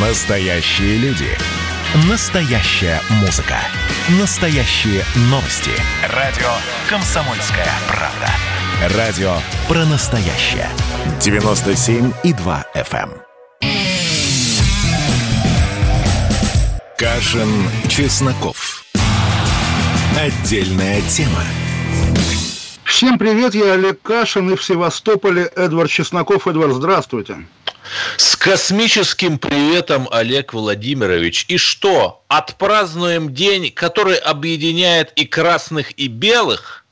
Настоящие люди. Настоящая музыка. Настоящие новости. Радио «Комсомольская правда». Радио про настоящее. 97,2 FM. эм. Кашин, Чесноков. Отдельная тема. Всем привет, я Олег Кашин и в Севастополе Эдвард Чесноков. Эдвард, здравствуйте. С космическим приветом, Олег Владимирович. И что, отпразднуем день, который объединяет и красных, и белых?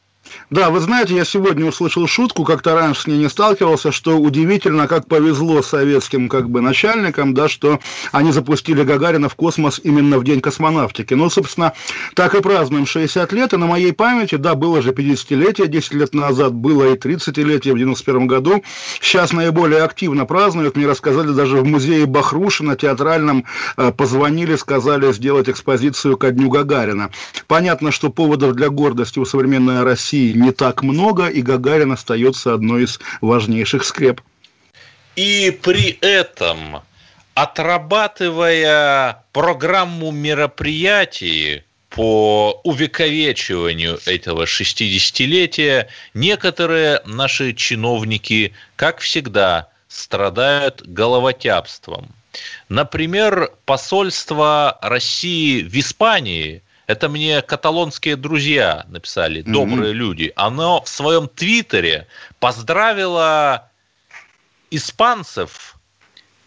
Да, вы знаете, я сегодня услышал шутку, как-то раньше с ней не сталкивался, что удивительно, как повезло советским как бы начальникам, да, что они запустили Гагарина в космос именно в день космонавтики. Ну, собственно, так и празднуем 60 лет, и на моей памяти, да, было же 50-летие 10 лет назад, было и 30-летие в 91 году. Сейчас наиболее активно празднуют, мне рассказали, даже в музее Бахрушина театральном э, позвонили, сказали сделать экспозицию ко дню Гагарина. Понятно, что поводов для гордости у современной России не так много, и Гагарин остается одной из важнейших скреп. И при этом, отрабатывая программу мероприятий по увековечиванию этого 60-летия, некоторые наши чиновники, как всегда, страдают головотяпством. Например, посольство России в Испании – это мне каталонские друзья написали, добрые mm-hmm. люди. Оно в своем твиттере поздравило испанцев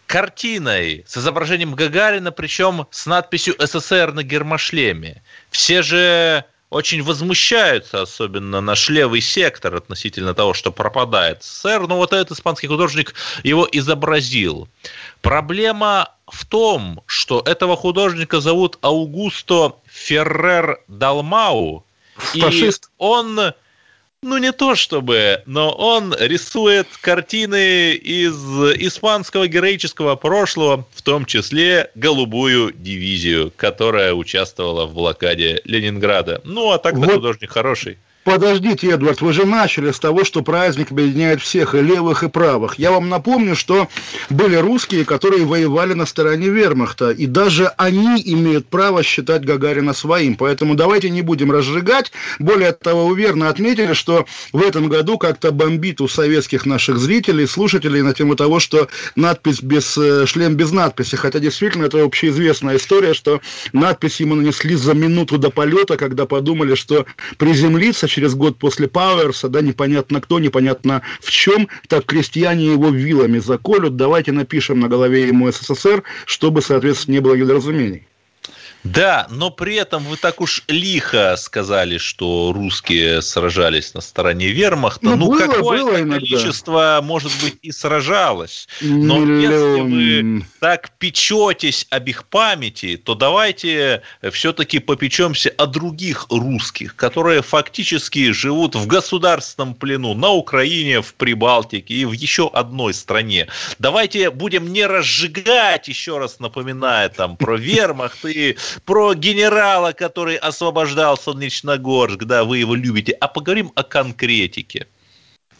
картиной с изображением Гагарина, причем с надписью СССР на гермошлеме. Все же очень возмущаются, особенно наш левый сектор относительно того, что пропадает СССР. Но вот этот испанский художник его изобразил. Проблема в том, что этого художника зовут Аугусто Феррер Далмау, Фашист. и он, ну не то чтобы, но он рисует картины из испанского героического прошлого, в том числе голубую дивизию, которая участвовала в блокаде Ленинграда. Ну, а так-то Вот. художник хороший. Подождите, Эдвард, вы же начали с того, что праздник объединяет всех, и левых, и правых. Я вам напомню, что были русские, которые воевали на стороне вермахта, и даже они имеют право считать Гагарина своим. Поэтому давайте не будем разжигать. Более того, вы верно отметили, что в этом году как-то бомбит у советских наших зрителей, слушателей на тему того, что надпись без э, шлем без надписи. Хотя действительно это общеизвестная история, что надпись ему нанесли за минуту до полета, когда подумали, что приземлиться год после Пауэрса, да, непонятно кто, непонятно в чем, так крестьяне его вилами заколют, давайте напишем на голове ему СССР, чтобы, соответственно, не было недоразумений. Да, но при этом вы так уж лихо сказали, что русские сражались на стороне вермахта. Ну, Ну, было- какое было иногда. количество, может быть, и сражалось. Но если вы так печетесь об их памяти, то давайте все-таки попечемся о других русских, которые фактически живут в государственном плену на Украине, в Прибалтике и в еще одной стране. Давайте будем не разжигать, еще раз напоминая там про вермахт и про генерала, который освобождал Солнечногорск, да, вы его любите, а поговорим о конкретике.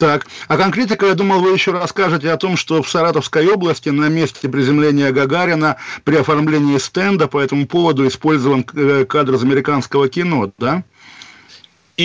Так, а конкретика, я думал, вы еще расскажете о том, что в Саратовской области на месте приземления Гагарина при оформлении стенда по этому поводу использован э, кадр из американского кино, да?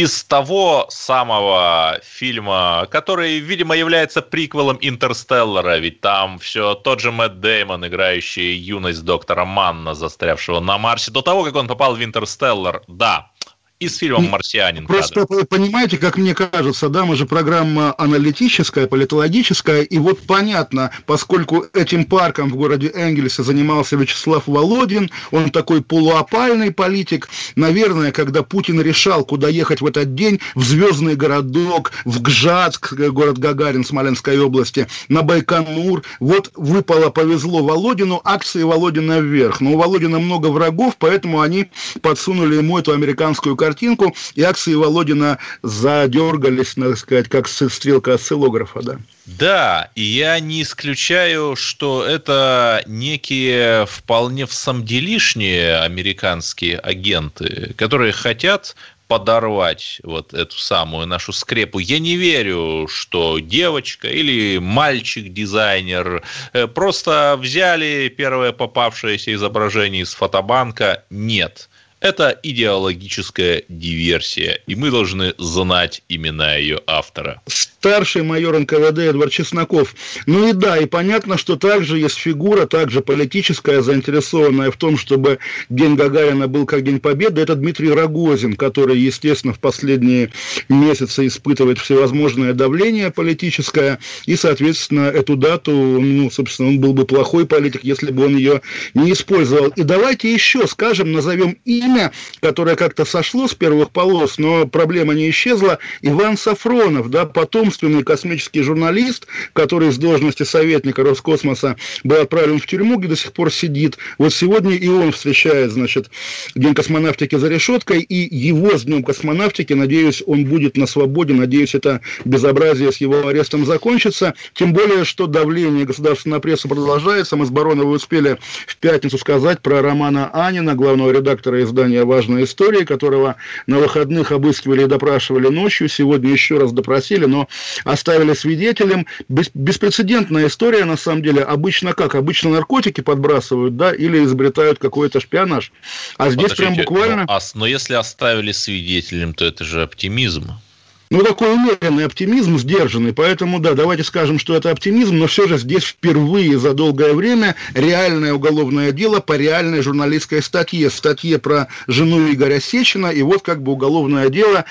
Из того самого фильма, который, видимо, является приквелом Интерстеллара, ведь там все тот же Мэтт Деймон, играющий юность доктора Манна, застрявшего на Марсе, до того, как он попал в Интерстеллар, да, из фильма «Марсианин». кадр. Просто вы понимаете, как мне кажется, да, мы же программа аналитическая, политологическая, и вот понятно, поскольку этим парком в городе Энгельсе занимался Вячеслав Володин, он такой полуопальный политик, наверное, когда Путин решал, куда ехать в этот день, в Звездный городок, в Гжатск, город Гагарин Смоленской области, на Байконур, вот выпало, повезло Володину, акции Володина вверх, но у Володина много врагов, поэтому они подсунули ему эту американскую картинку, и акции Володина задергались, надо сказать, как стрелка осциллографа, да. Да, и я не исключаю, что это некие вполне в самом деле лишние американские агенты, которые хотят подорвать вот эту самую нашу скрепу. Я не верю, что девочка или мальчик-дизайнер э, просто взяли первое попавшееся изображение из фотобанка. Нет. Это идеологическая диверсия, и мы должны знать имена ее автора. Старший майор НКВД Эдвард Чесноков. Ну и да, и понятно, что также есть фигура, также политическая, заинтересованная в том, чтобы День Гагарина был как День Победы. Это Дмитрий Рогозин, который, естественно, в последние месяцы испытывает всевозможное давление политическое, и, соответственно, эту дату, ну, собственно, он был бы плохой политик, если бы он ее не использовал. И давайте еще скажем, назовем имя имя, которое как-то сошло с первых полос, но проблема не исчезла. Иван Сафронов, да, потомственный космический журналист, который с должности советника Роскосмоса был отправлен в тюрьму, где до сих пор сидит. Вот сегодня и он встречает, значит, День космонавтики за решеткой, и его с Днем космонавтики, надеюсь, он будет на свободе, надеюсь, это безобразие с его арестом закончится. Тем более, что давление государственной прессы продолжается. Мы с Бароновой успели в пятницу сказать про Романа Анина, главного редактора из издания «Важная история», которого на выходных обыскивали и допрашивали ночью. Сегодня еще раз допросили, но оставили свидетелем. Беспрецедентная история, на самом деле. Обычно как? Обычно наркотики подбрасывают, да, или изобретают какой-то шпионаж. А здесь Подождите, прям буквально... Но, но если оставили свидетелем, то это же оптимизм. Ну, такой умеренный оптимизм, сдержанный. Поэтому, да, давайте скажем, что это оптимизм, но все же здесь впервые за долгое время реальное уголовное дело по реальной журналистской статье. Статье про жену Игоря Сечина. И вот как бы уголовное дело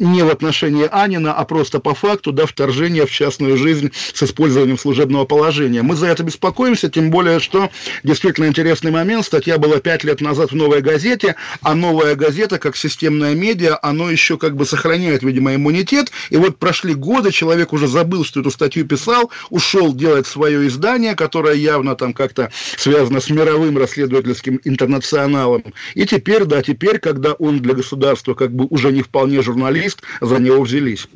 не в отношении Анина, а просто по факту, да, вторжения в частную жизнь с использованием служебного положения. Мы за это беспокоимся, тем более, что действительно интересный момент. Статья была пять лет назад в «Новой газете», а «Новая газета», как системная медиа, оно еще как бы сохраняет, видимо, иммунитет иммунитет, и вот прошли годы, человек уже забыл, что эту статью писал, ушел делать свое издание, которое явно там как-то связано с мировым расследовательским интернационалом. И теперь, да, теперь, когда он для государства как бы уже не вполне журналист, за него взялись.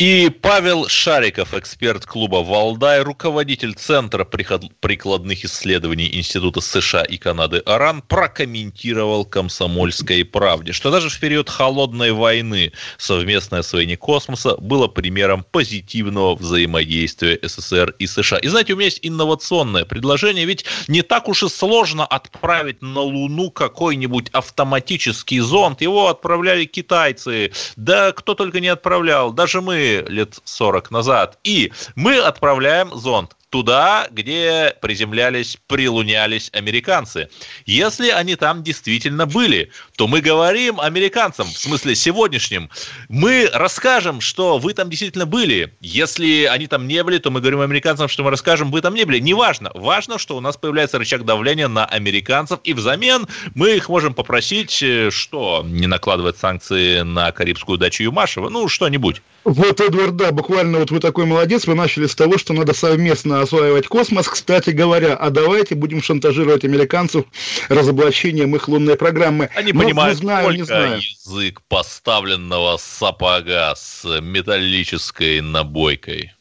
И Павел Шариков, эксперт клуба «Валдай», руководитель Центра прикладных исследований Института США и Канады АРАН, прокомментировал «Комсомольской правде», что даже в период холодной войны совместное освоение космоса было примером позитивного взаимодействия СССР и США. И знаете, у меня есть инновационное предложение, ведь не так уж и сложно отправить на Луну какой-нибудь автоматический зонд. Его отправляли китайцы, да кто только не отправлял, даже мы лет 40 назад. И мы отправляем зонд туда, где приземлялись, прилунялись американцы. Если они там действительно были, то мы говорим американцам, в смысле сегодняшним, мы расскажем, что вы там действительно были. Если они там не были, то мы говорим американцам, что мы расскажем, вы там не были. Неважно. Важно, что у нас появляется рычаг давления на американцев, и взамен мы их можем попросить, э, что, не накладывать санкции на Карибскую дачу Юмашева, ну, что-нибудь. Вот, Эдвард, да, буквально вот вы такой молодец, вы начали с того, что надо совместно осваивать космос. Кстати говоря, а давайте будем шантажировать американцев разоблачением их лунной программы. Они Но, понимают не знаю, не знаю. язык поставленного сапога с металлической набойкой.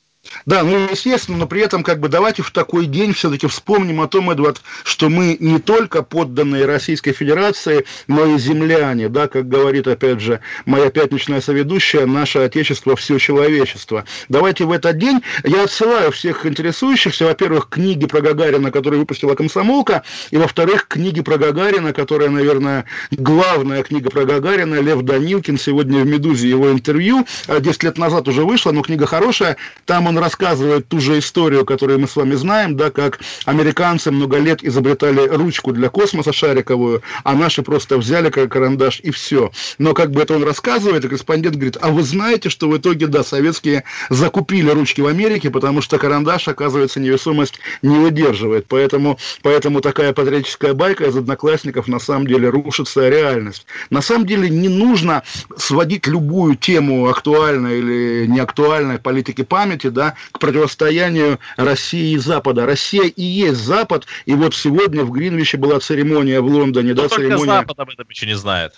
Да, ну, естественно, но при этом, как бы, давайте в такой день все-таки вспомним о том, Эдвард, что мы не только подданные Российской Федерации, но и земляне, да, как говорит, опять же, моя пятничная соведущая, наше Отечество, все человечество. Давайте в этот день, я отсылаю всех интересующихся, во-первых, книги про Гагарина, которые выпустила Комсомолка, и, во-вторых, книги про Гагарина, которая, наверное, главная книга про Гагарина, Лев Данилкин, сегодня в «Медузе» его интервью, 10 лет назад уже вышла, но книга хорошая, там он рассказывает ту же историю, которую мы с вами знаем, да, как американцы много лет изобретали ручку для космоса шариковую, а наши просто взяли как карандаш и все. Но как бы это он рассказывает, и корреспондент говорит, а вы знаете, что в итоге, да, советские закупили ручки в Америке, потому что карандаш, оказывается, невесомость не выдерживает. Поэтому, поэтому такая патриотическая байка из одноклассников на самом деле рушится реальность. На самом деле не нужно сводить любую тему актуальной или неактуальной политики памяти, да, к противостоянию России и Запада. Россия и есть Запад, и вот сегодня в Гринвиче была церемония в Лондоне, Но да, только церемония... Запад об этом еще не знает.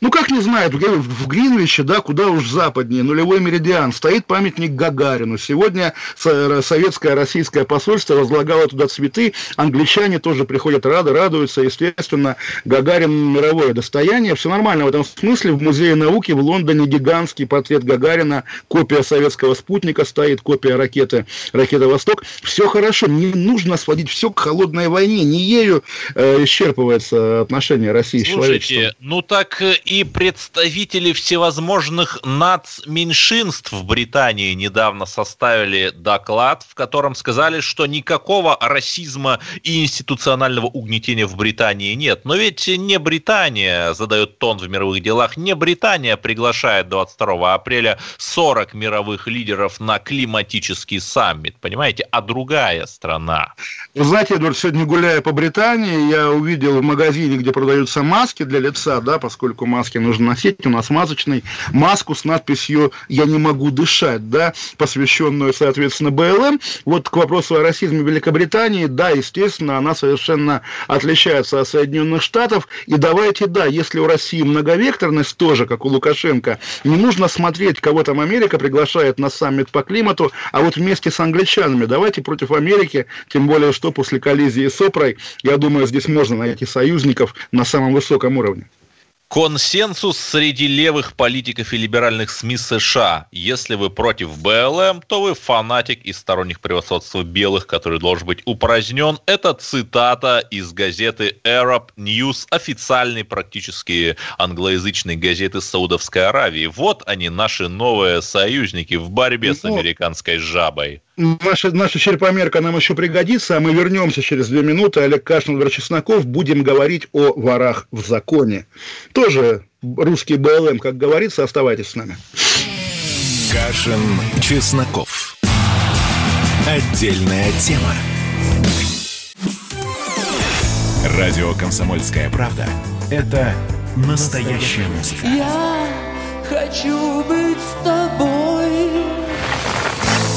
Ну, как не знаю, в Гринвиче, да, куда уж западнее, нулевой меридиан, стоит памятник Гагарину. Сегодня советское российское посольство возлагало туда цветы, англичане тоже приходят рады, радуются, естественно, Гагарин мировое достояние. Все нормально в этом смысле. В Музее науки в Лондоне гигантский портрет Гагарина, копия советского спутника стоит, копия ракеты, ракета «Восток». Все хорошо, не нужно сводить все к холодной войне, не ею э, исчерпывается отношение России Слушайте, с человечеством. ну так и представители всевозможных нацменьшинств в Британии недавно составили доклад, в котором сказали, что никакого расизма и институционального угнетения в Британии нет. Но ведь не Британия задает тон в мировых делах, не Британия приглашает 22 апреля 40 мировых лидеров на климатический саммит, понимаете, а другая страна. Знаете, Эдвард, сегодня гуляя по Британии, я увидел в магазине, где продаются маски для лица, да, поскольку маски маски нужно носить. У нас масочный маску с надписью «Я не могу дышать», да, посвященную, соответственно, БЛМ. Вот к вопросу о расизме Великобритании, да, естественно, она совершенно отличается от Соединенных Штатов. И давайте, да, если у России многовекторность тоже, как у Лукашенко, не нужно смотреть, кого там Америка приглашает на саммит по климату, а вот вместе с англичанами давайте против Америки, тем более, что после коллизии с Опрой, я думаю, здесь можно найти союзников на самом высоком уровне. Консенсус среди левых политиков и либеральных СМИ США. Если вы против БЛМ, то вы фанатик и сторонник превосходства белых, который должен быть упразднен. Это цитата из газеты Arab News, официальной практически англоязычной газеты Саудовской Аравии. Вот они, наши новые союзники в борьбе с американской жабой. Наша, наша черпомерка нам еще пригодится, а мы вернемся через две минуты. Олег Кашин, Владимир Чесноков. Будем говорить о ворах в законе. Тоже русский БЛМ, как говорится. Оставайтесь с нами. Кашин, Чесноков. Отдельная тема. Радио «Комсомольская правда» — это настоящая музыка. Я хочу быть с тобой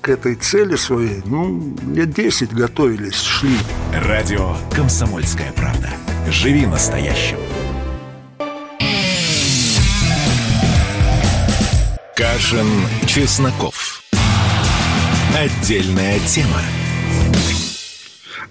к этой цели своей, ну, лет 10 готовились, шли. Радио «Комсомольская правда». Живи настоящим. Кашин, Чесноков. Отдельная тема.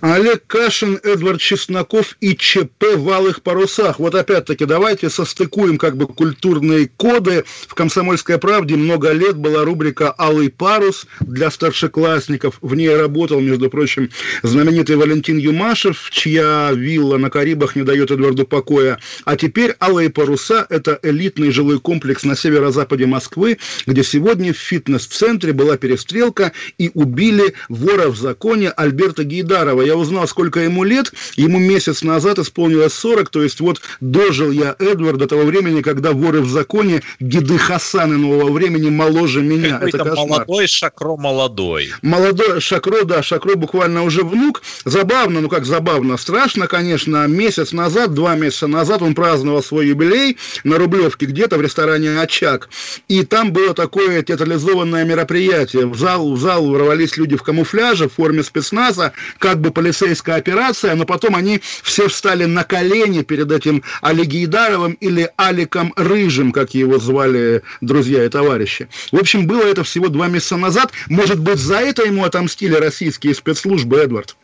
Олег Кашин, Эдвард Чесноков и ЧП в алых парусах. Вот опять-таки давайте состыкуем как бы культурные коды. В «Комсомольской правде» много лет была рубрика «Алый парус» для старшеклассников. В ней работал, между прочим, знаменитый Валентин Юмашев, чья вилла на Карибах не дает Эдварду покоя. А теперь «Алые паруса» – это элитный жилой комплекс на северо-западе Москвы, где сегодня в фитнес-центре была перестрелка и убили вора в законе Альберта Гейдарова я узнал, сколько ему лет. Ему месяц назад исполнилось 40, то есть вот дожил я, Эдвард, до того времени, когда воры в законе, Гиды Хасаны нового времени моложе меня. Это кошмар. молодой Шакро молодой. Молодой Шакро, да, Шакро буквально уже внук. Забавно, ну как забавно, страшно, конечно. Месяц назад, два месяца назад он праздновал свой юбилей на Рублевке где-то в ресторане «Очаг». И там было такое театрализованное мероприятие. В зал, в зал ворвались люди в камуфляже, в форме спецназа, как бы полицейская операция, но потом они все встали на колени перед этим Алигейдаровым или Аликом Рыжим, как его звали друзья и товарищи. В общем, было это всего два месяца назад. Может быть, за это ему отомстили российские спецслужбы, Эдвард?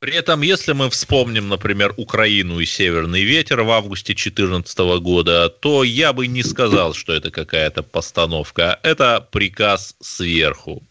При этом, если мы вспомним, например, Украину и Северный ветер в августе 2014 года, то я бы не сказал, что это какая-то постановка. Это приказ сверху.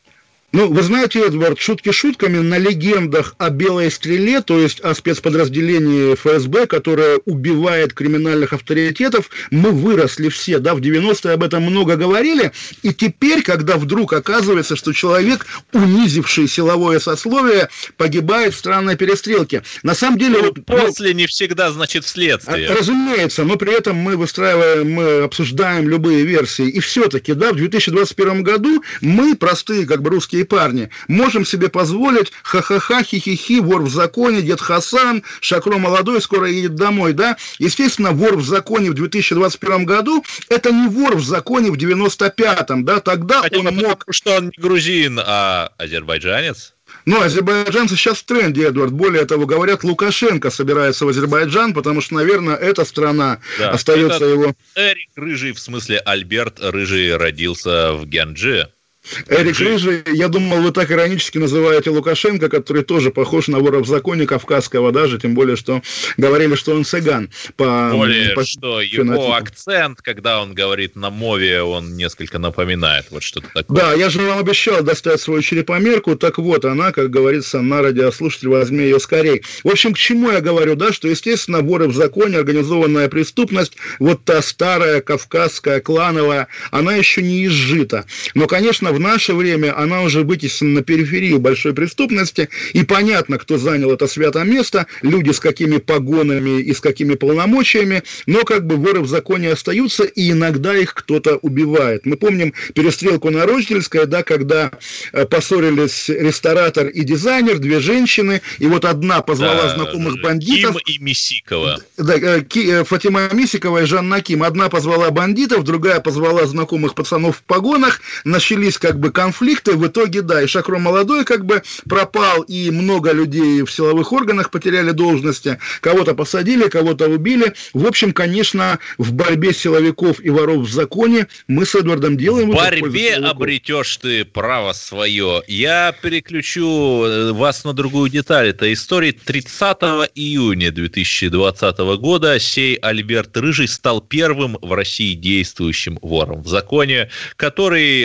Ну, вы знаете, Эдвард, шутки шутками, на легендах о белой стреле, то есть о спецподразделении ФСБ, которое убивает криминальных авторитетов, мы выросли все, да, в 90-е об этом много говорили, и теперь, когда вдруг оказывается, что человек, унизивший силовое сословие, погибает в странной перестрелке. На самом деле... Ну, вот, ну, после не всегда значит вследствие. а, Разумеется, но при этом мы выстраиваем, мы обсуждаем любые версии. И все-таки, да, в 2021 году мы, простые как бы русские парни, можем себе позволить ха-ха-ха, хи-хи-хи, вор в законе, дед Хасан, Шакро молодой, скоро едет домой, да. Естественно, вор в законе в 2021 году, это не вор в законе в 95-м, да, тогда Хотя он бы мог... потому, что он не грузин, а азербайджанец. Ну, азербайджанцы сейчас в тренде, Эдвард. Более того, говорят, Лукашенко собирается в Азербайджан, потому что, наверное, эта страна Да, остается это- его... Эрик Рыжий, в смысле Альберт Рыжий, родился в Гянджи. Эрик Жи- Рыжий, я думал, вы так иронически называете Лукашенко, который тоже похож на вора в законе кавказского даже, тем более, что говорили, что он цыган. По, Более, по что фенотипу. его акцент, когда он говорит на мове, он несколько напоминает вот что-то такое. Да, я же вам обещал достать свою черепомерку, так вот она, как говорится, на радиослушатель, возьми ее скорей. В общем, к чему я говорю, да, что, естественно, воры в законе, организованная преступность, вот та старая, кавказская, клановая, она еще не изжита. Но, конечно, в наше время она уже вытеснена на периферию большой преступности, и понятно, кто занял это святое место, люди с какими погонами и с какими полномочиями, но как бы воры в законе остаются, и иногда их кто-то убивает. Мы помним перестрелку на Рождельской, да, когда э, поссорились ресторатор и дизайнер, две женщины, и вот одна позвала Да, знакомых бандитов, Ким и Мисикова. да, э, Ки- э, Фатима Мисикова и Жанна Ким. Одна позвала бандитов, другая позвала знакомых пацанов в погонах. Начались как бы конфликты. В итоге, да, и Шакро молодой как бы пропал, и много людей в силовых органах потеряли должности. Кого-то посадили, кого-то убили. В общем, конечно, в борьбе силовиков и воров в законе мы с Эдвардом делаем... В борьбе обретешь ты право свое. Я переключу э, вас на другую деталь. Это история 30 июня 2020 года. Сей Альберт Рыжий стал первым в России действующим вором в законе, который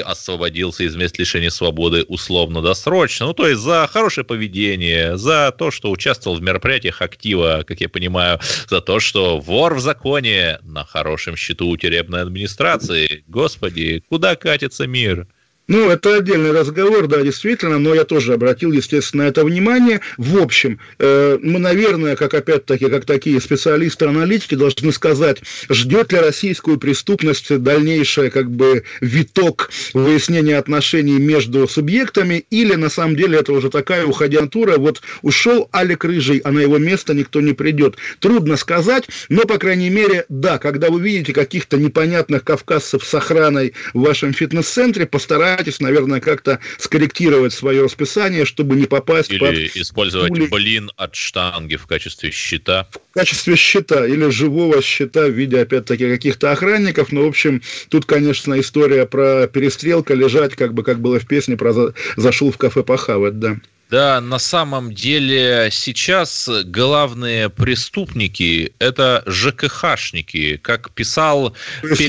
освободился из мест лишения свободы условно-досрочно. Ну, то есть за хорошее поведение, за то, что участвовал в мероприятиях актива, как я понимаю, за то, что вор в законе на хорошем счету у тюремной администрации. Господи, куда катится мир? Ну, это отдельный разговор, да, действительно, но я тоже обратил, естественно, это внимание. В общем, э, мы, наверное, как опять-таки, как такие специалисты-аналитики, должны сказать, ждет ли российскую преступность дальнейшее, как бы, виток выяснения отношений между субъектами, или, на самом деле, это уже такая уходянтура, вот ушел Алик Рыжий, а на его место никто не придет. Трудно сказать, но, по крайней мере, да, когда вы видите каких-то непонятных кавказцев с охраной в вашем фитнес-центре, постарайтесь, наверное, как-то скорректировать свое расписание, чтобы не попасть под Или использовать пули. блин от штанги в качестве щита. в качестве щита или живого щита в виде, опять-таки, каких-то охранников. Ну, в общем, тут, конечно, история про перестрелка, лежать, как бы, как было в песне, про за- зашел в кафе похавать, да. Да, на самом деле сейчас главные преступники – это ЖКХшники, как писал То есть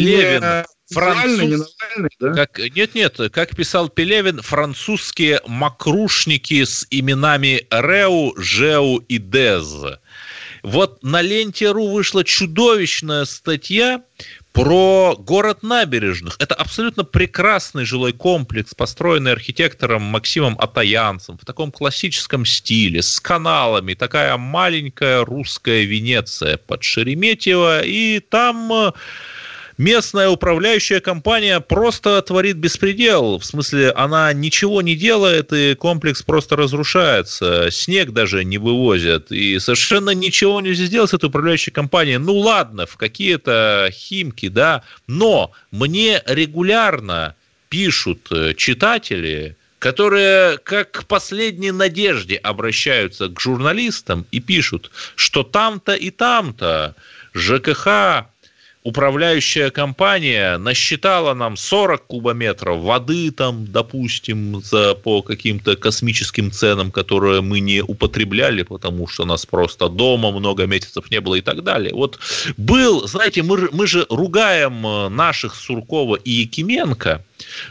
Не Навальный, не француз- Навальный, да? Как, нет, нет, как писал Пелевин, французские макрушники с именами Реу, Жеу и Дез. Вот на ленте.ру вышла чудовищная статья про город набережных. Это абсолютно прекрасный жилой комплекс, построенный архитектором Максимом Атаянцем в таком классическом стиле, с каналами, такая маленькая русская Венеция под Шереметьево, и там э, местная управляющая компания просто творит беспредел. В смысле, она ничего не делает, и комплекс просто разрушается. Снег даже не вывозят. И совершенно ничего нельзя сделать с этой управляющей компанией. Ну ладно, в какие-то химки, да. Но мне регулярно пишут э, читатели, которые как к последней надежде обращаются к журналистам и пишут, что там-то и там-то ЖКХ управляющая компания насчитала нам 40 кубометров воды, там, допустим, за, по каким-то космическим ценам, которые мы не употребляли, потому что нас просто дома много месяцев не было и так далее. Вот был, знаете, мы, мы же ругаем э, наших Суркова и Якименко,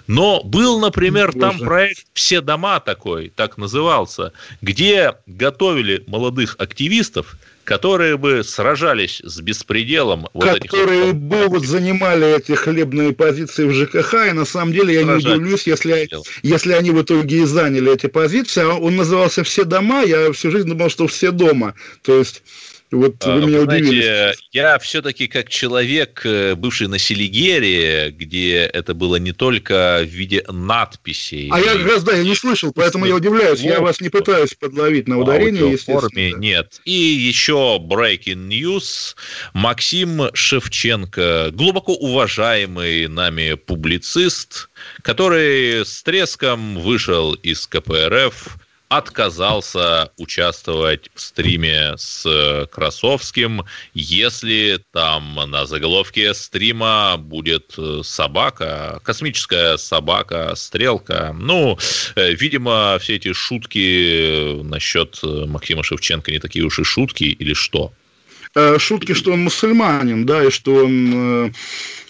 но был, например, Боже. там проект «Все дома» такой, так назывался, где готовили молодых активистов, которые бы сражались с беспределом вот этих которые бы вот занимали эти хлебные позиции в ЖКХ, и на самом деле я не Сражались. удивлюсь, если, если они в итоге и заняли эти позиции. А Он назывался «Все дома», я всю жизнь думал, что «Все дома». То есть, вот А, вы меня знаете, удивили. Я все-таки как человек, э, бывший на Селигере, где это было не только в виде надписей. А я и как раз, да, я не слышал, поэтому я удивляюсь. Я вас не пытаюсь подловить на ударение, аудиоформе естественно. нет. И еще breaking news. Максим Шевченко, глубоко уважаемый нами публицист, который с треском вышел из КПРФ, отказался участвовать в стриме с э, Красовским, если там на заголовке стрима будет э, собака, космическая собака, стрелка. Ну, э, видимо, все эти шутки насчет Максима Шевченко не такие уж и шутки или что? Шутки, что он мусульманин, да, и что он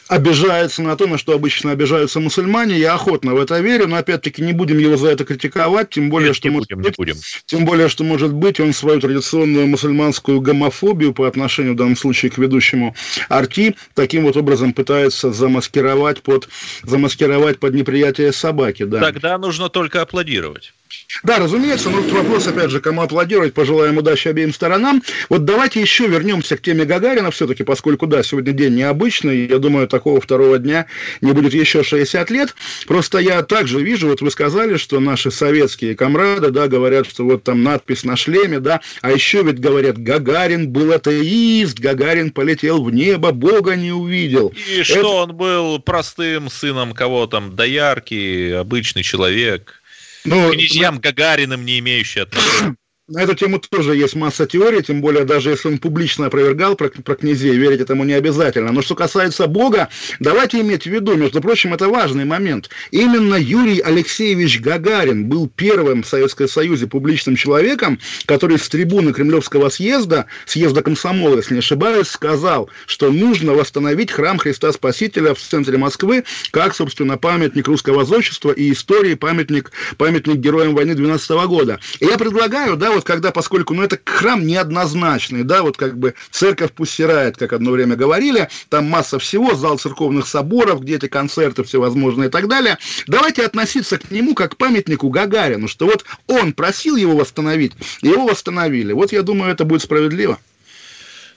обижается на то, на что обычно обижаются мусульмане. Я охотно в это верю, но опять-таки не будем его за это критиковать, тем более, Нет, что не может будем, не быть, будем. Тем более, что, может быть, он свою традиционную мусульманскую гомофобию по отношению в данном случае к ведущему Арти таким вот образом пытается замаскировать под, замаскировать под неприятие собаки. Да. Тогда нужно только аплодировать. Да, разумеется, но вопрос, опять же, кому аплодировать, пожелаем удачи обеим сторонам. Вот давайте еще вернемся к теме Гагарина все-таки, поскольку, да, сегодня день необычный, я думаю, такого второго дня не будет еще 60 лет. Просто я также вижу, вот вы сказали, что наши советские комрады, да, говорят, что вот там надпись на шлеме, да, а еще ведь говорят, Гагарин был атеист, Гагарин полетел в небо, Бога не увидел. И что он был простым сыном кого там, доярки, обычный человек, Ну, князьям Гагариным не имеющий отношения. На эту тему тоже есть масса теорий, тем более даже если он публично опровергал про, про князей, верить этому не обязательно. Но что касается Бога, давайте иметь в виду, между прочим, это важный момент. Именно Юрий Алексеевич Гагарин был первым в Советском Союзе публичным человеком, который с трибуны Кремлевского съезда, съезда комсомола, если не ошибаюсь, сказал, что нужно восстановить храм Христа Спасителя в центре Москвы, как, собственно, памятник русского зодчества и истории, памятник, памятник героям войны 12 года. И я предлагаю, да, вот когда, поскольку, ну, это храм неоднозначный, да, вот как бы церковь пусть сирает, как одно время говорили, там масса всего, зал церковных соборов, где эти концерты всевозможные и так далее, давайте относиться к нему как к памятнику Гагарину, что вот он просил его восстановить, его восстановили. Вот я думаю, это будет справедливо.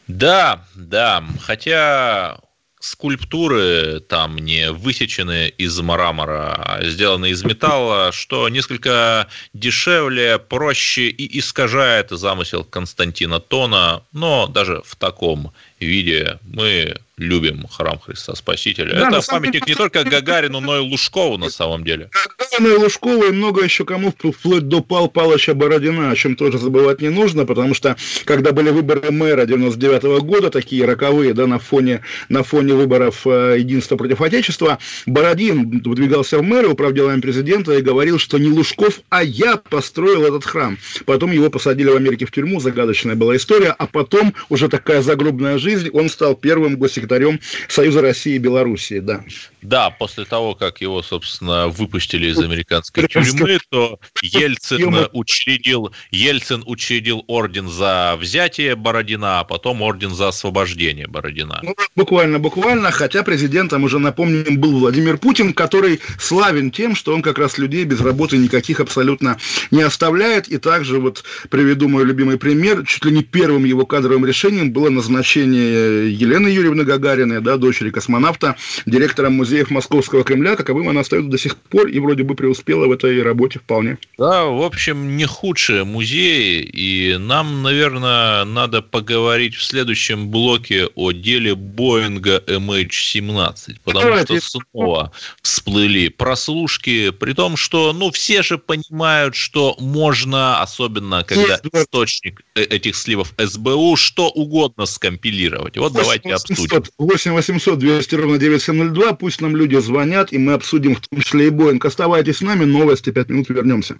Да, да, хотя скульптуры там не высечены из мрамора, а сделаны из металла, что несколько дешевле, проще и искажает замысел Константина Тона, но даже в таком виде мы любим храм Христа Спасителя. Да, Это памятник не только Гагарину, но и Лужкову на самом деле. Гагарина и Лужкова и много еще кому, вплоть до Пал Палыча Бородина, о чем тоже забывать не нужно, потому что, когда были выборы мэра 99 года, такие роковые, да, на фоне, на фоне выборов э, единства против Отечества, Бородин выдвигался в мэры, управ делами президента, и говорил, что не Лужков, а я построил этот храм. Потом его посадили в Америке в тюрьму, загадочная была история, а потом уже такая загробная жизнь, он стал первым госсекретарем Союза России и Белоруссии, да. Да, после того, как его, собственно, выпустили из американской тюрьмы, то Ельцин учредил, Ельцин учредил орден за взятие Бородина, а потом орден за освобождение Бородина. Ну, буквально, буквально, хотя президентом уже, напомним, был Владимир Путин, который славен тем, что он как раз людей без работы никаких абсолютно не оставляет. И также вот приведу мой любимый пример. Чуть ли не первым его кадровым решением было назначение Елены Юрьевны Гагариной, да, дочери космонавта, директором музеев Московского Кремля, каковым она остается до сих пор, и вроде бы бы преуспела в этой работе вполне. Да, в общем, не худшие музеи, и нам, наверное, надо поговорить в следующем блоке о деле Боинга MH17, потому Давайте. что снова всплыли прослушки, при том, что, ну, все же понимают, что можно, особенно когда Есть, источник э, этих сливов СБУ, что угодно скомпилировать. Вот 8 давайте 800, обсудим. 8 800 200 ровно 9702, пусть нам люди звонят, и мы обсудим в том числе и Боинг. Оставайтесь с нами, новости, 5 минут вернемся.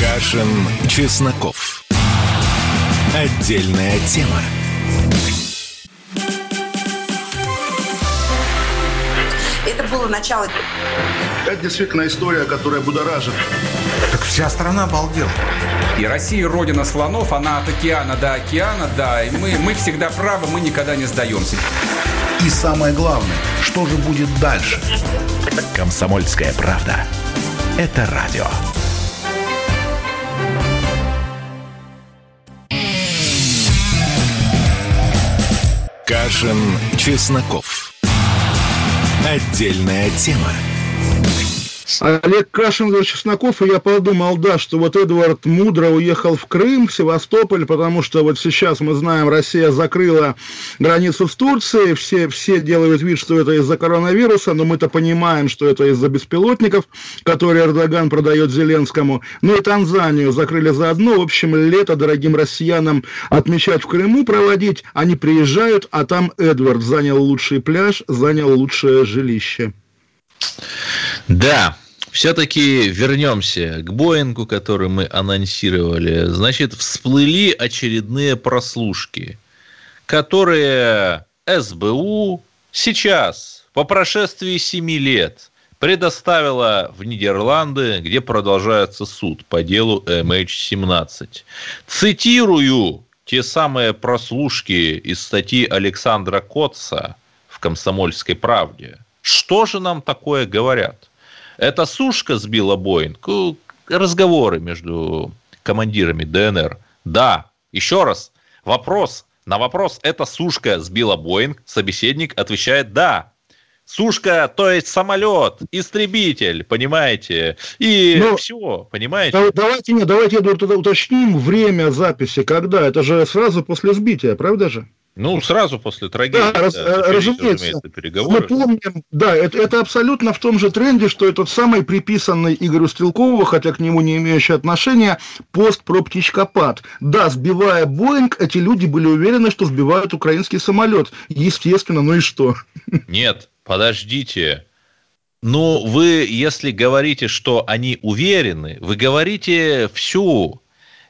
Кашин, Чесноков. Отдельная тема. Это было начало. Это действительно история, которая будоражит. Так вся страна обалдела. И Россия родина слонов, она от океана до океана, да. И мы, мы всегда правы, мы никогда не сдаемся. И самое главное, что же будет дальше? Комсомольская правда. Это радио. Кашин, Чесноков. Отдельная тема. Олег Кашин, Чесноков, и я подумал, да, что вот Эдвард мудро уехал в Крым, в Севастополь, потому что вот сейчас мы знаем, Россия закрыла границу с Турцией, все, все делают вид, что это из-за коронавируса, но мы-то понимаем, что это из-за беспилотников, которые Эрдоган продает Зеленскому. Ну и Танзанию закрыли заодно. В общем, лето дорогим россиянам отмечать в Крыму проводить. Они приезжают, а там Эдвард занял лучший пляж, занял лучшее жилище. Да, все-таки вернемся к Боингу, который мы анонсировали. Значит, всплыли очередные прослушки, которые СБУ сейчас, по прошествии 7 лет, предоставила в Нидерланды, где продолжается суд по делу MH17. Цитирую те самые прослушки из статьи Александра Котца в «Комсомольской правде». Что же нам такое говорят? Эта сушка сбила Боинг. Разговоры между командирами ДНР. Да, еще раз, вопрос. На вопрос, эта сушка сбила Боинг, собеседник отвечает «да». Сушка, то есть самолет, истребитель, понимаете? И Но, все, понимаете? Давайте, нет, давайте, Эдуард, уточним время записи, когда? Это же сразу после сбития, правда же? Ну, сразу после трагедии. Да, да, раз, разумеется. Мы помним, да, это, это абсолютно в том же тренде, что этот самый приписанный Игорю Стрелкову, хотя к нему не имеющий отношения, пост про птичкопад. Да, сбивая Боинг, эти люди были уверены, что сбивают украинский самолет. Естественно, ну и что? Нет, подождите. Ну, вы, если говорите, что они уверены, вы говорите всю,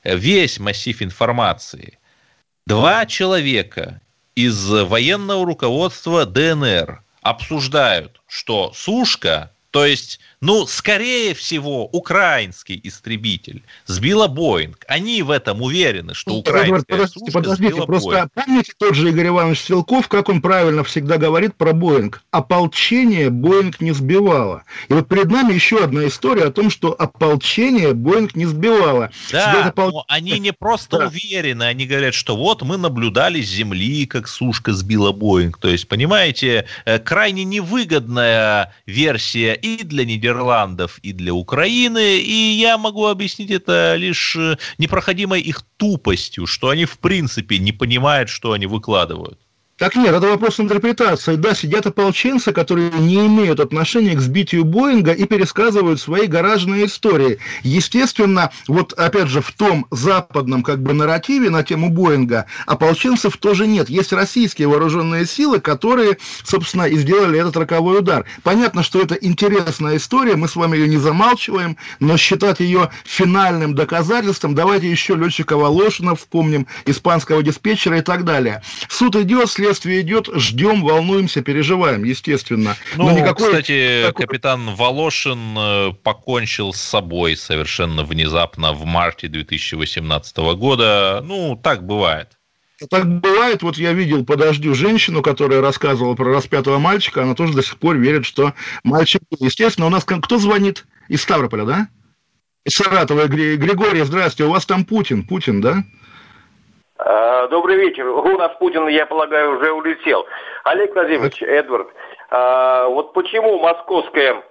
весь массив информации – Два человека из военного руководства ДНР обсуждают, что сушка, то есть ну, скорее всего, украинский истребитель сбила Боинг. Они в этом уверены, что украинская подождите, подождите, просто Боинг. помните тот же Игорь Иванович Стрелков, как он правильно всегда говорит про Боинг? Ополчение Боинг не сбивало. И вот перед нами еще одна история о том, что ополчение Боинг не сбивало. Да, опол... но они не просто да. уверены, они говорят, что вот мы наблюдали с земли, как сушка сбила Боинг. То есть, понимаете, э, крайне невыгодная версия и для Нидерландов, и для Украины, и я могу объяснить это лишь э, непроходимой их тупостью, что они в принципе не понимают, что они выкладывают. Так нет, это вопрос интерпретации. Да, сидят ополченцы, которые не имеют отношения к сбитию Боинга и пересказывают свои гаражные истории. Естественно, вот опять же в том западном как бы нарративе на тему Боинга ополченцев тоже нет. Есть российские вооруженные силы, которые, собственно, и сделали этот роковой удар. Понятно, что это интересная история, мы с вами ее не замалчиваем, но считать ее финальным доказательством, давайте еще летчика Волошина вспомним, испанского диспетчера и так далее. Суд идет, след следствие идет, ждем, волнуемся, переживаем, естественно. Ну, Но никакой, кстати, такой... капитан Волошин э, покончил с собой совершенно внезапно в марте 2018 года. Ну, так бывает. Так бывает, вот я видел по дождю женщину, которая рассказывала про распятого мальчика, она тоже до сих пор верит, что мальчик... Естественно, у нас кто звонит? Из Ставрополя, да? Из Саратова. Григорий, здравствуйте, у вас там Путин, Путин, да? А, добрый вечер. У нас Путин, я полагаю, уже улетел. Олег Владимирович, Эдвард, а, вот почему московская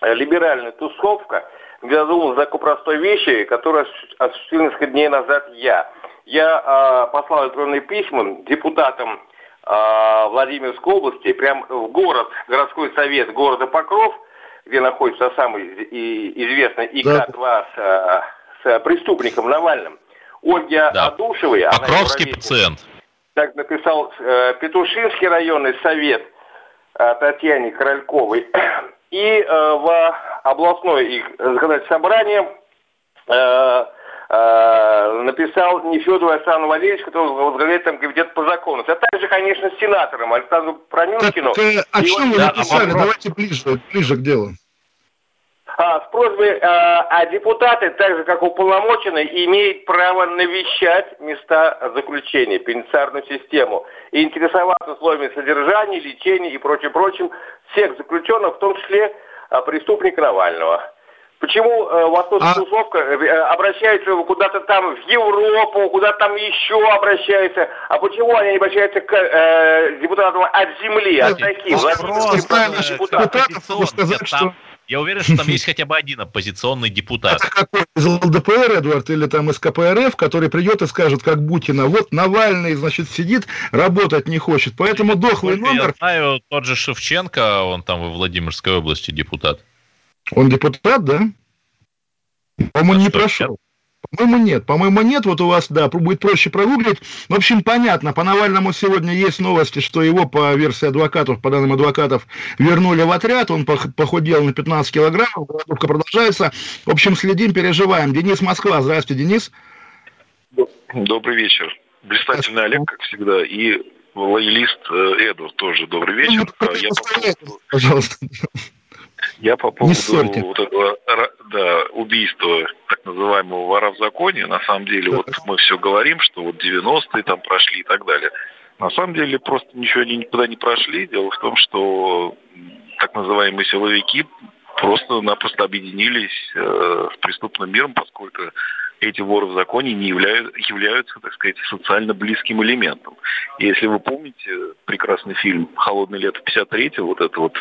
э, либеральная тусовка, где задумался за такой простой вещи, которую осуществил несколько дней назад я. Я э, послал электронные письма депутатам э, Владимирской области, прям в город, городской совет города Покров, где находится самый известный ИК-2 с, с преступником Навальным, Ольге да. Адушевой. Покровский пациент. Так написал э, Петушинский районный совет э, Татьяне Корольковой. И э, в областное их законодательное собрание э, э, написал Нефедов Александр Валерьевич, который возглавляет там комитет по закону. А также, конечно, с сенатором Александром Пронюшкину. Так, э, о чем вы написали? Давайте ближе, ближе к делу. А, с просьбой, э, а депутаты, так же как уполномоченные, имеют право навещать места заключения, пенитенциарную систему и интересоваться условиями содержания, лечения и прочим-прочим всех заключенных, в том числе э, преступника Навального. Почему э, Восточная а... тусовка э, обращается куда-то там в Европу, куда-то там еще обращается, а почему они не обращаются к э, депутатам от земли, от таких, Владимирских депутатов? сказать, что я уверен, что там есть хотя бы один оппозиционный депутат. Это какой из ЛДПР, Эдвард, или там из КПРФ, который придет и скажет, как Бутина, вот Навальный, значит, сидит, работать не хочет, поэтому дохлый номер... Я знаю, тот же Шевченко, он там во Владимирской области депутат. Он депутат, да? По-моему, не прошел. По-моему, нет. По-моему, нет. Вот у вас, да, будет проще прогуглить. В общем, понятно. По Навальному сегодня есть новости, что его, по версии адвокатов, по данным адвокатов, вернули в отряд. Он похудел на 15 килограммов. Голодовка продолжается. В общем, следим, переживаем. Денис Москва. Здравствуйте, Денис. Добрый вечер. Блистательный Олег, как всегда, и лоялист э, Эдвард тоже. Добрый вечер. Ну, Я по Пожалуйста. Я по поводу вот этого да, убийства так называемого вора в законе, на самом деле, да. вот мы все говорим, что вот 90-е там прошли и так далее. На самом деле просто ничего они никуда не прошли. Дело в том, что так называемые силовики просто-напросто объединились э, с преступным миром, поскольку эти воры в законе не являются, являются, так сказать, социально близким элементом. И если вы помните прекрасный фильм «Холодное лето 53 вот это вот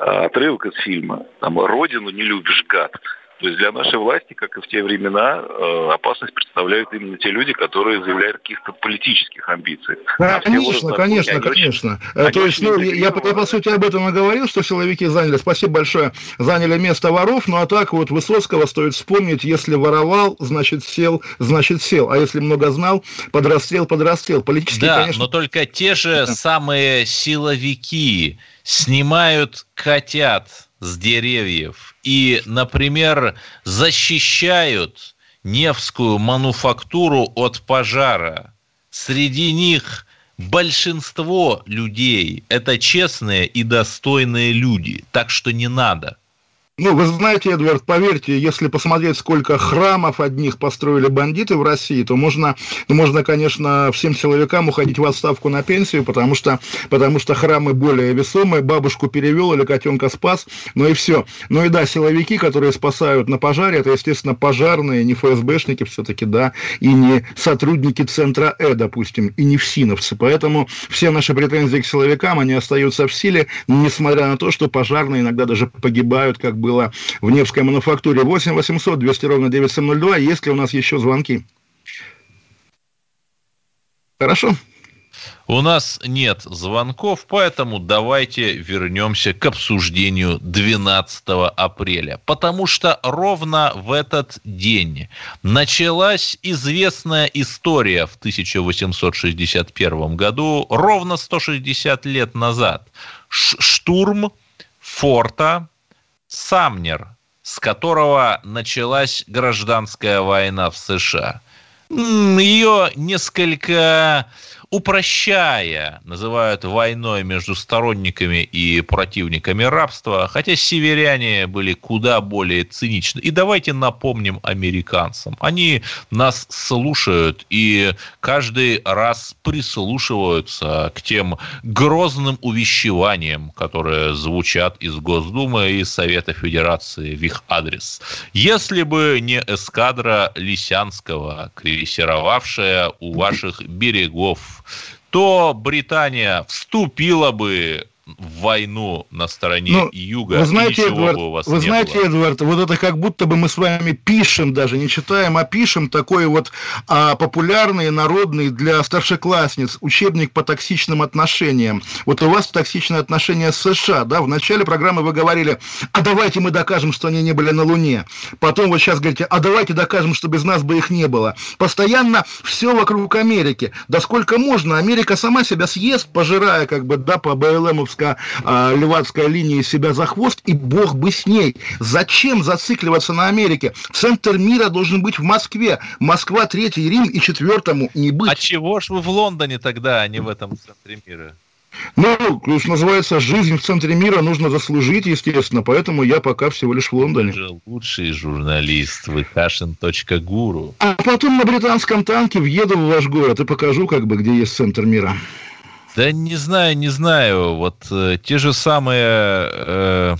отрывок из фильма. Там «Родину не любишь, гад». То есть для нашей власти, как и в те времена, э, опасность представляют именно те люди, которые заявляют о каких-то политических амбициях. Да, а конечно, конечно, они конечно. Э, То есть, ну, я, я, по сути об этом и говорил, что силовики заняли, спасибо большое, заняли место воров, ну а так вот Высоцкого стоит вспомнить, если воровал, значит сел, значит сел, а если много знал, подрастел, подрастел. Политически, да, конечно... но только те же самые силовики снимают котят с деревьев и, например, защищают Невскую мануфактуру от пожара. Среди них большинство людей – это честные и достойные люди, так что не надо. Ну, вы знаете, Эдвард, поверьте, если посмотреть, сколько храмов одних построили бандиты в России, то можно, ну, можно, конечно, всем силовикам уходить в отставку на пенсию, потому что, потому что храмы более весомые, бабушку перевел или котенка спас, ну и все. Ну и да, силовики, которые спасают на пожаре, это, естественно, пожарные, не ФСБшники все-таки, да, и не сотрудники центра Э, допустим, и не ФСИНовцы. Поэтому все наши претензии к силовикам, они остаются в силе, несмотря на то, что пожарные иногда даже погибают, как бы было в Невской мануфактуре. 8 800 200 ровно 9702. Есть ли у нас еще звонки? Хорошо. У нас нет звонков, поэтому давайте вернемся к обсуждению 12 апреля. Потому что ровно в этот день началась известная история в 1861 году, ровно 160 лет назад. Штурм форта Самнер, с которого началась гражданская война в США. Ее несколько упрощая, называют войной между сторонниками и противниками рабства, хотя северяне были куда более циничны. И давайте напомним американцам. Они нас слушают и каждый раз прислушиваются к тем грозным увещеваниям, которые звучат из Госдумы и Совета Федерации в их адрес. Если бы не эскадра Лисянского, крейсеровавшая у ваших берегов, то Британия вступила бы войну на стороне ну, Юга, вы знаете, Эдвард, бы у вас вы знаете, было. Эдвард, вот это как будто бы мы с вами пишем, даже не читаем, а пишем такой вот а, популярный, народный для старшеклассниц учебник по токсичным отношениям. Вот у вас токсичные отношения с США, да? В начале программы вы говорили, а давайте мы докажем, что они не были на Луне. Потом вот сейчас говорите, а давайте докажем, что без нас бы их не было. Постоянно все вокруг Америки. Да сколько можно? Америка сама себя съест, пожирая как бы, да, по БЛМовско а, левацкой линии себя за хвост, и бог бы с ней. Зачем зацикливаться на Америке? Центр мира должен быть в Москве. Москва третий Рим и четвертому не быть. А чего ж вы в Лондоне тогда, а не в этом центре мира? Ну, что называется, жизнь в центре мира нужно заслужить, естественно, поэтому я пока всего лишь в Лондоне. Же лучший журналист, выкашин.гуру. А потом на британском танке въеду в ваш город и покажу, как бы, где есть центр мира. Да не знаю, не знаю. Вот э, те же самые... Э,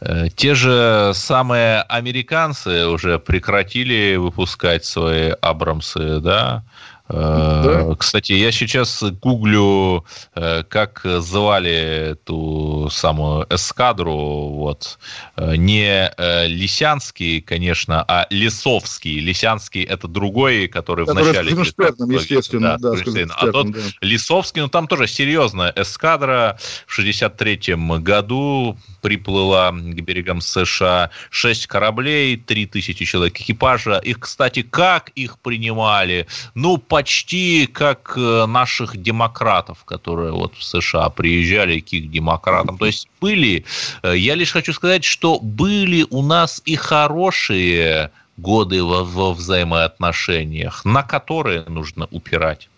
э, те же самые американцы уже прекратили выпускать свои Абрамсы, да? Да. Кстати, я сейчас гуглю, э, как звали ту самую эскадру. Вот. Э, не э, Лисянский, конечно, а Лисовский. Лисянский это другой, который это в начале... естественно, да, да, А тот да. Лисовский, ну там тоже серьезная эскадра. В 63-м году приплыла к берегам США 6 кораблей, 3000 человек экипажа. Их, кстати, как их принимали? Ну, по почти как э, наших демократов, которые вот в США приезжали к их демократам. То есть были, э, я лишь хочу сказать, что были у нас и хорошие годы во, во взаимоотношениях, на которые нужно упирать.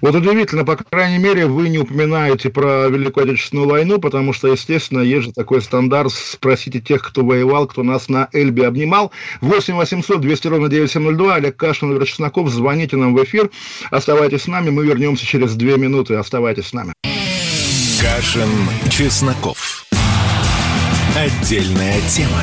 Вот удивительно, по крайней мере, вы не упоминаете про Великую Отечественную войну, потому что, естественно, есть же такой стандарт, спросите тех, кто воевал, кто нас на Эльбе обнимал. 8 800 200 ровно 9702, Олег Кашин, Владимир Чесноков, звоните нам в эфир, оставайтесь с нами, мы вернемся через две минуты, оставайтесь с нами. Кашин, Чесноков. Отдельная тема.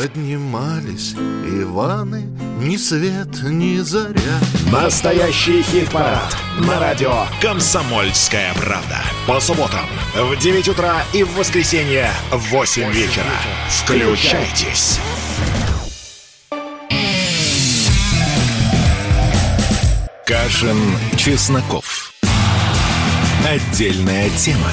Поднимались Иваны, ни свет, ни заря. Настоящий хит-парад на радио «Комсомольская правда». По субботам в 9 утра и в воскресенье в 8 вечера. Включайтесь. Кашин, Чесноков. Отдельная тема.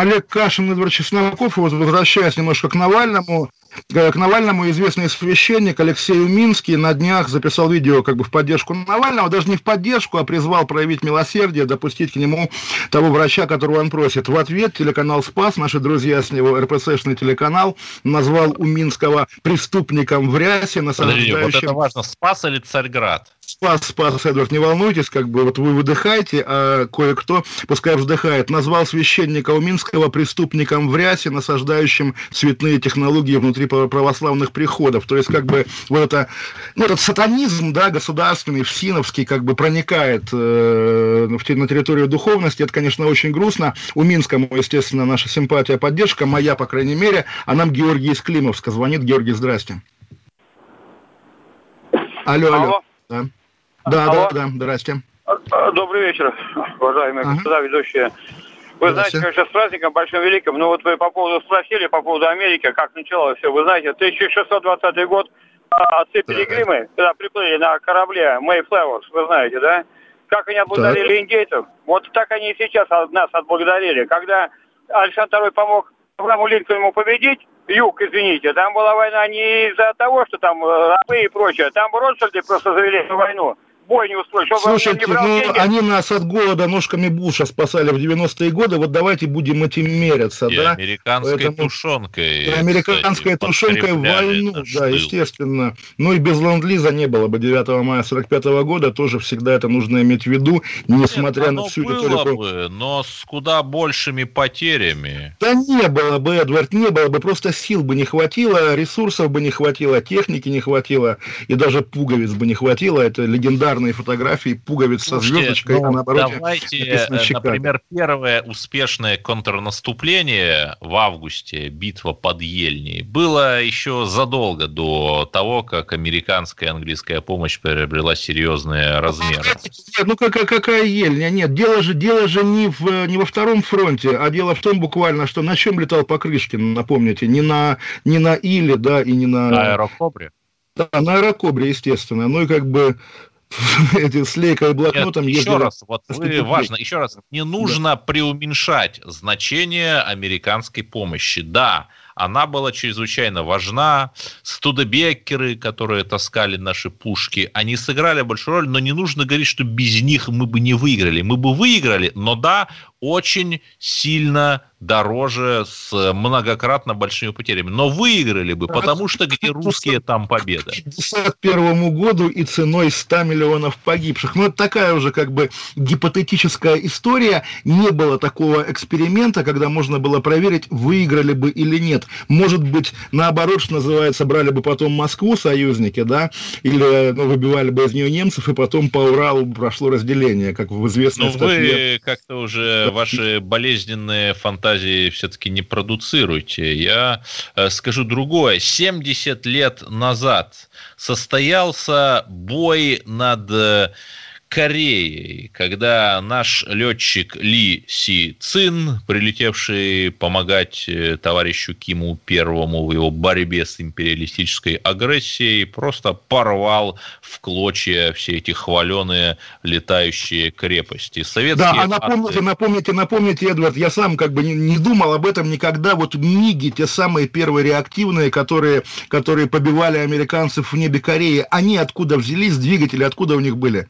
Олег Кашин, Эдвард Чесноков, вот возвращаясь немножко к Навальному, Э, к Навальному известный священник Алексей Уминский на днях записал видео как бы в поддержку Навального, даже не в поддержку, а призвал проявить милосердие, допустить к нему того врача, которого он просит. В ответ телеканал «Спас», наши друзья с него, РПЦшный телеканал, назвал Уминского преступником в рясе, насаждающим... Подожди, вот это важно, «Спас» или «Царьград»? Спас, спас, Эдвард, не волнуйтесь, как бы вот вы выдыхаете, а кое-кто, пускай вздыхает, назвал священника Уминского преступником в рясе, насаждающим цветные технологии внутри православных приходов. То есть, как бы, вот это, ну, этот сатанизм, да, государственный, всиновский, как бы проникает э, на территорию духовности. Это, конечно, очень грустно. У Минскому, естественно, наша симпатия, поддержка, моя, по крайней мере, а нам Георгий из звонит. Георгий, здрасте. Алло, алло. алло. Да, да, алло. да, да, здрасте. Добрый вечер, уважаемые ага. господа ведущие. Вы знаете, конечно, с праздником большим великим, но вот вы по поводу спросили, по поводу Америки, как началось все. Вы знаете, 1620 год а, отцы Пилигримы, когда приплыли на корабле Mayflower, вы знаете, да? Как они отблагодарили индейцев? Вот так они и сейчас нас отблагодарили. Когда Александр II помог Аврааму Линкольну победить, юг, извините, там была война не из-за того, что там э, рабы и прочее, там Ротшильды просто завели эту войну. Бой не. Чтобы Слушайте, не ну, деньги. они нас от голода ножками Буша спасали в 90-е годы, вот давайте будем этим меряться, и да? американской Поэтому... тушенкой. И американской кстати, тушенкой в войну, да, естественно. Ну и без ленд-лиза не было бы 9 мая 45 -го года, тоже всегда это нужно иметь в виду, несмотря Нет, на всю было риторику. бы, но с куда большими потерями. Да не было бы, Эдвард, не было бы, просто сил бы не хватило, ресурсов бы не хватило, техники не хватило, и даже пуговиц бы не хватило, это легендарные фотографии пуговиц со звездочкой, ну, а наоборот давайте, э, например, первое успешное контрнаступление в августе, битва под Ельней, было еще задолго до того, как американская и английская помощь приобрела серьезные размеры. Нет, ну какая, какая Ельня? Нет, дело же, дело же не, в, не во втором фронте, а дело в том буквально, что на чем летал Покрышкин, напомните, не на, не на Иле, да, и не на... На аэрокобре? Да, на аэрокобре, естественно. Ну и как бы с лейкой и блокнотом Нет, еще раз, вот вы, важно, еще раз, не нужно да. преуменьшать значение американской помощи. Да, она была чрезвычайно важна. Студебекеры, которые таскали наши пушки, они сыграли большую роль, но не нужно говорить, что без них мы бы не выиграли. Мы бы выиграли, но да, очень сильно дороже с многократно большими потерями. Но выиграли бы, потому что где русские, там победа. К 1951 году и ценой 100 миллионов погибших. Ну, это такая уже как бы гипотетическая история. Не было такого эксперимента, когда можно было проверить, выиграли бы или нет. Может быть, наоборот, что называется, брали бы потом Москву союзники, да, или ну, выбивали бы из нее немцев, и потом по Уралу прошло разделение, как в известной Ну, вы как-то уже ваши болезненные фантазии все-таки не продуцируйте. Я э, скажу другое. 70 лет назад состоялся бой над э, Кореей, когда наш летчик Ли Си Цин, прилетевший помогать э, товарищу Киму Первому в его борьбе с империалистической агрессией, просто порвал в клочья все эти хваленые летающие крепости. Советские да, а напомните, напомните, напомните, Эдвард, я сам как бы не, не думал об этом никогда. Вот МИГи, те самые первые реактивные, которые, которые побивали американцев в небе Кореи, они откуда взялись, двигатели откуда у них были?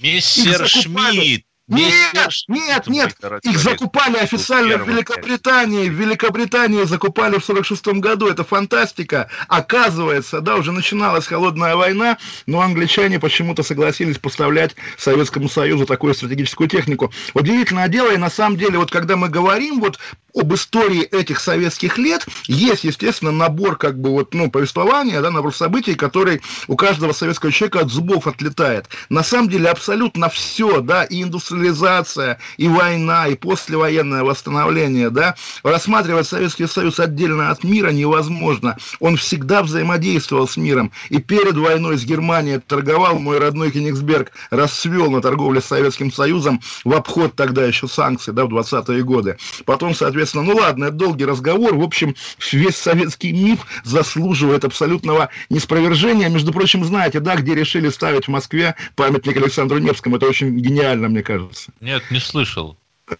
Мистер Шмидт, нет, нет, нет, их закупали официально в Великобритании. В Великобритании закупали в 46 году. Это фантастика. Оказывается, да, уже начиналась холодная война, но англичане почему-то согласились поставлять Советскому Союзу такую стратегическую технику. Удивительное дело, и на самом деле, вот когда мы говорим вот об истории этих советских лет, есть, естественно, набор как бы вот, ну, повествования, да, набор событий, который у каждого советского человека от зубов отлетает. На самом деле абсолютно все, да, и индустрия индустриализация, и война, и послевоенное восстановление, да, рассматривать Советский Союз отдельно от мира невозможно. Он всегда взаимодействовал с миром. И перед войной с Германией торговал мой родной Кенигсберг, расцвел на торговле с Советским Союзом в обход тогда еще санкций, да, в 20-е годы. Потом, соответственно, ну ладно, это долгий разговор. В общем, весь советский миф заслуживает абсолютного неспровержения. Между прочим, знаете, да, где решили ставить в Москве памятник Александру Невскому. Это очень гениально, мне кажется кажется. Нет, не слышал.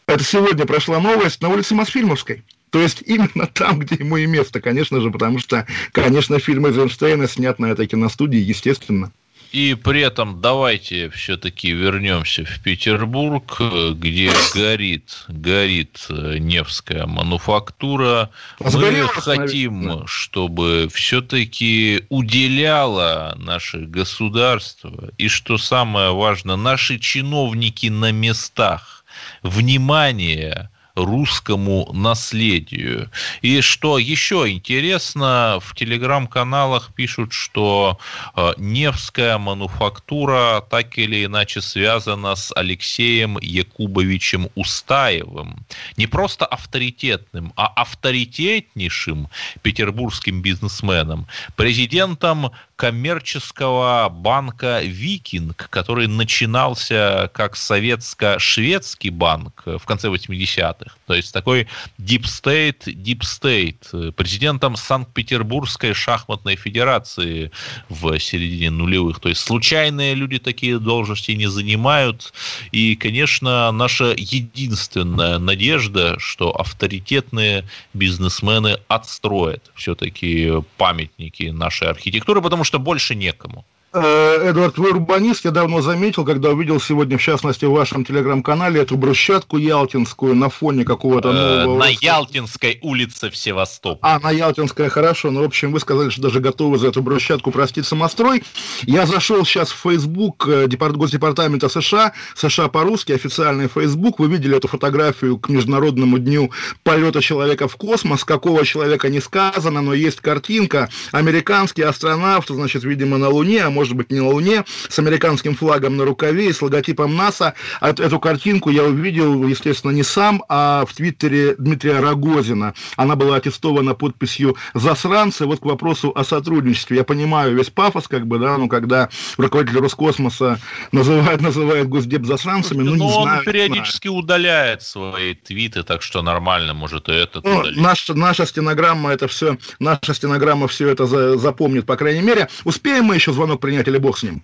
Это сегодня прошла новость на улице Мосфильмовской. То есть именно там, где ему и место, конечно же, потому что, конечно, фильм Эйзенштейна снят на этой киностудии, естественно. И при этом давайте все-таки вернемся в Петербург, где горит, горит Невская мануфактура. Мы хотим, чтобы все-таки уделяло наше государство и, что самое важное, наши чиновники на местах внимание русскому наследию. И что еще интересно, в телеграм-каналах пишут, что э, Невская мануфактура так или иначе связана с Алексеем Якубовичем Устаевым. Не просто авторитетным, а авторитетнейшим петербургским бизнесменом, президентом коммерческого банка «Викинг», который начинался как советско-шведский банк в конце 80-х. То есть такой deep state, deep state. Президентом Санкт-Петербургской шахматной федерации в середине нулевых. То есть случайные люди такие должности не занимают. И, конечно, наша единственная надежда, что авторитетные бизнесмены отстроят все-таки памятники нашей архитектуры, потому что больше некому. Э, Эдвард, вы урбанист, я давно заметил, когда увидел сегодня, в частности, в вашем телеграм-канале эту брусчатку ялтинскую на фоне какого-то Э, нового... На Ялтинской улице в Севастополе. А, на Ялтинская, хорошо. Ну, в общем, вы сказали, что даже готовы за эту брусчатку простить самострой. Я зашел сейчас в Facebook э, Департ- Госдепартамента США, США по-русски, официальный Facebook. Вы видели эту фотографию к Международному дню полета человека в космос. Какого человека не сказано, но есть картинка. Американский астронавт, значит, видимо, на Луне, а может быть, не на Луне, с американским флагом на рукаве и с логотипом НАСА. А Эту, картинку я увидел, естественно, не сам, а в твиттере Дмитрия Рогозина. Она была аттестована подписью «Засранцы». Вот к вопросу о сотрудничестве. Я понимаю весь пафос, как бы, да, ну, когда руководитель Роскосмоса называет, называет Госдеп засранцами, ну, не Но он знаю. знаю. периодически удаляет свои твиты, так что нормально, может, и этот Ну, удалить. наша, наша стенограмма это все, наша стенограмма все это за- запомнит, по крайней мере. Успеем мы еще звонок принять или бог с ним?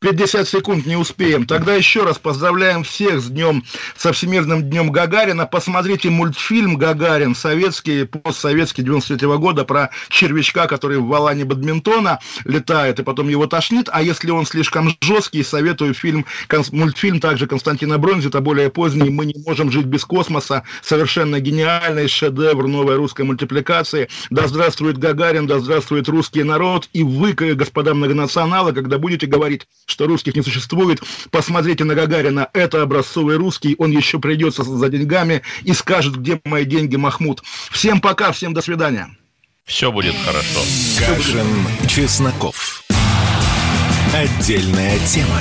50 секунд не успеем. Тогда еще раз поздравляем всех с днем, со Всемирным днем Гагарина. Посмотрите мультфильм «Гагарин», советский, постсоветский 93 года, про червячка, который в валане бадминтона летает, и потом его тошнит. А если он слишком жесткий, советую фильм, мультфильм также Константина Бронзита, более поздний «Мы не можем жить без космоса». Совершенно гениальный шедевр новой русской мультипликации. Да здравствует Гагарин, да здравствует русский народ. И вы, господа многонационалы, когда будете говорить, что русских не существует, посмотрите на Гагарина. Это образцовый русский, он еще придется за деньгами и скажет, где мои деньги, Махмуд. Всем пока, всем до свидания. Все будет хорошо. Кашин, Чесноков. Отдельная тема.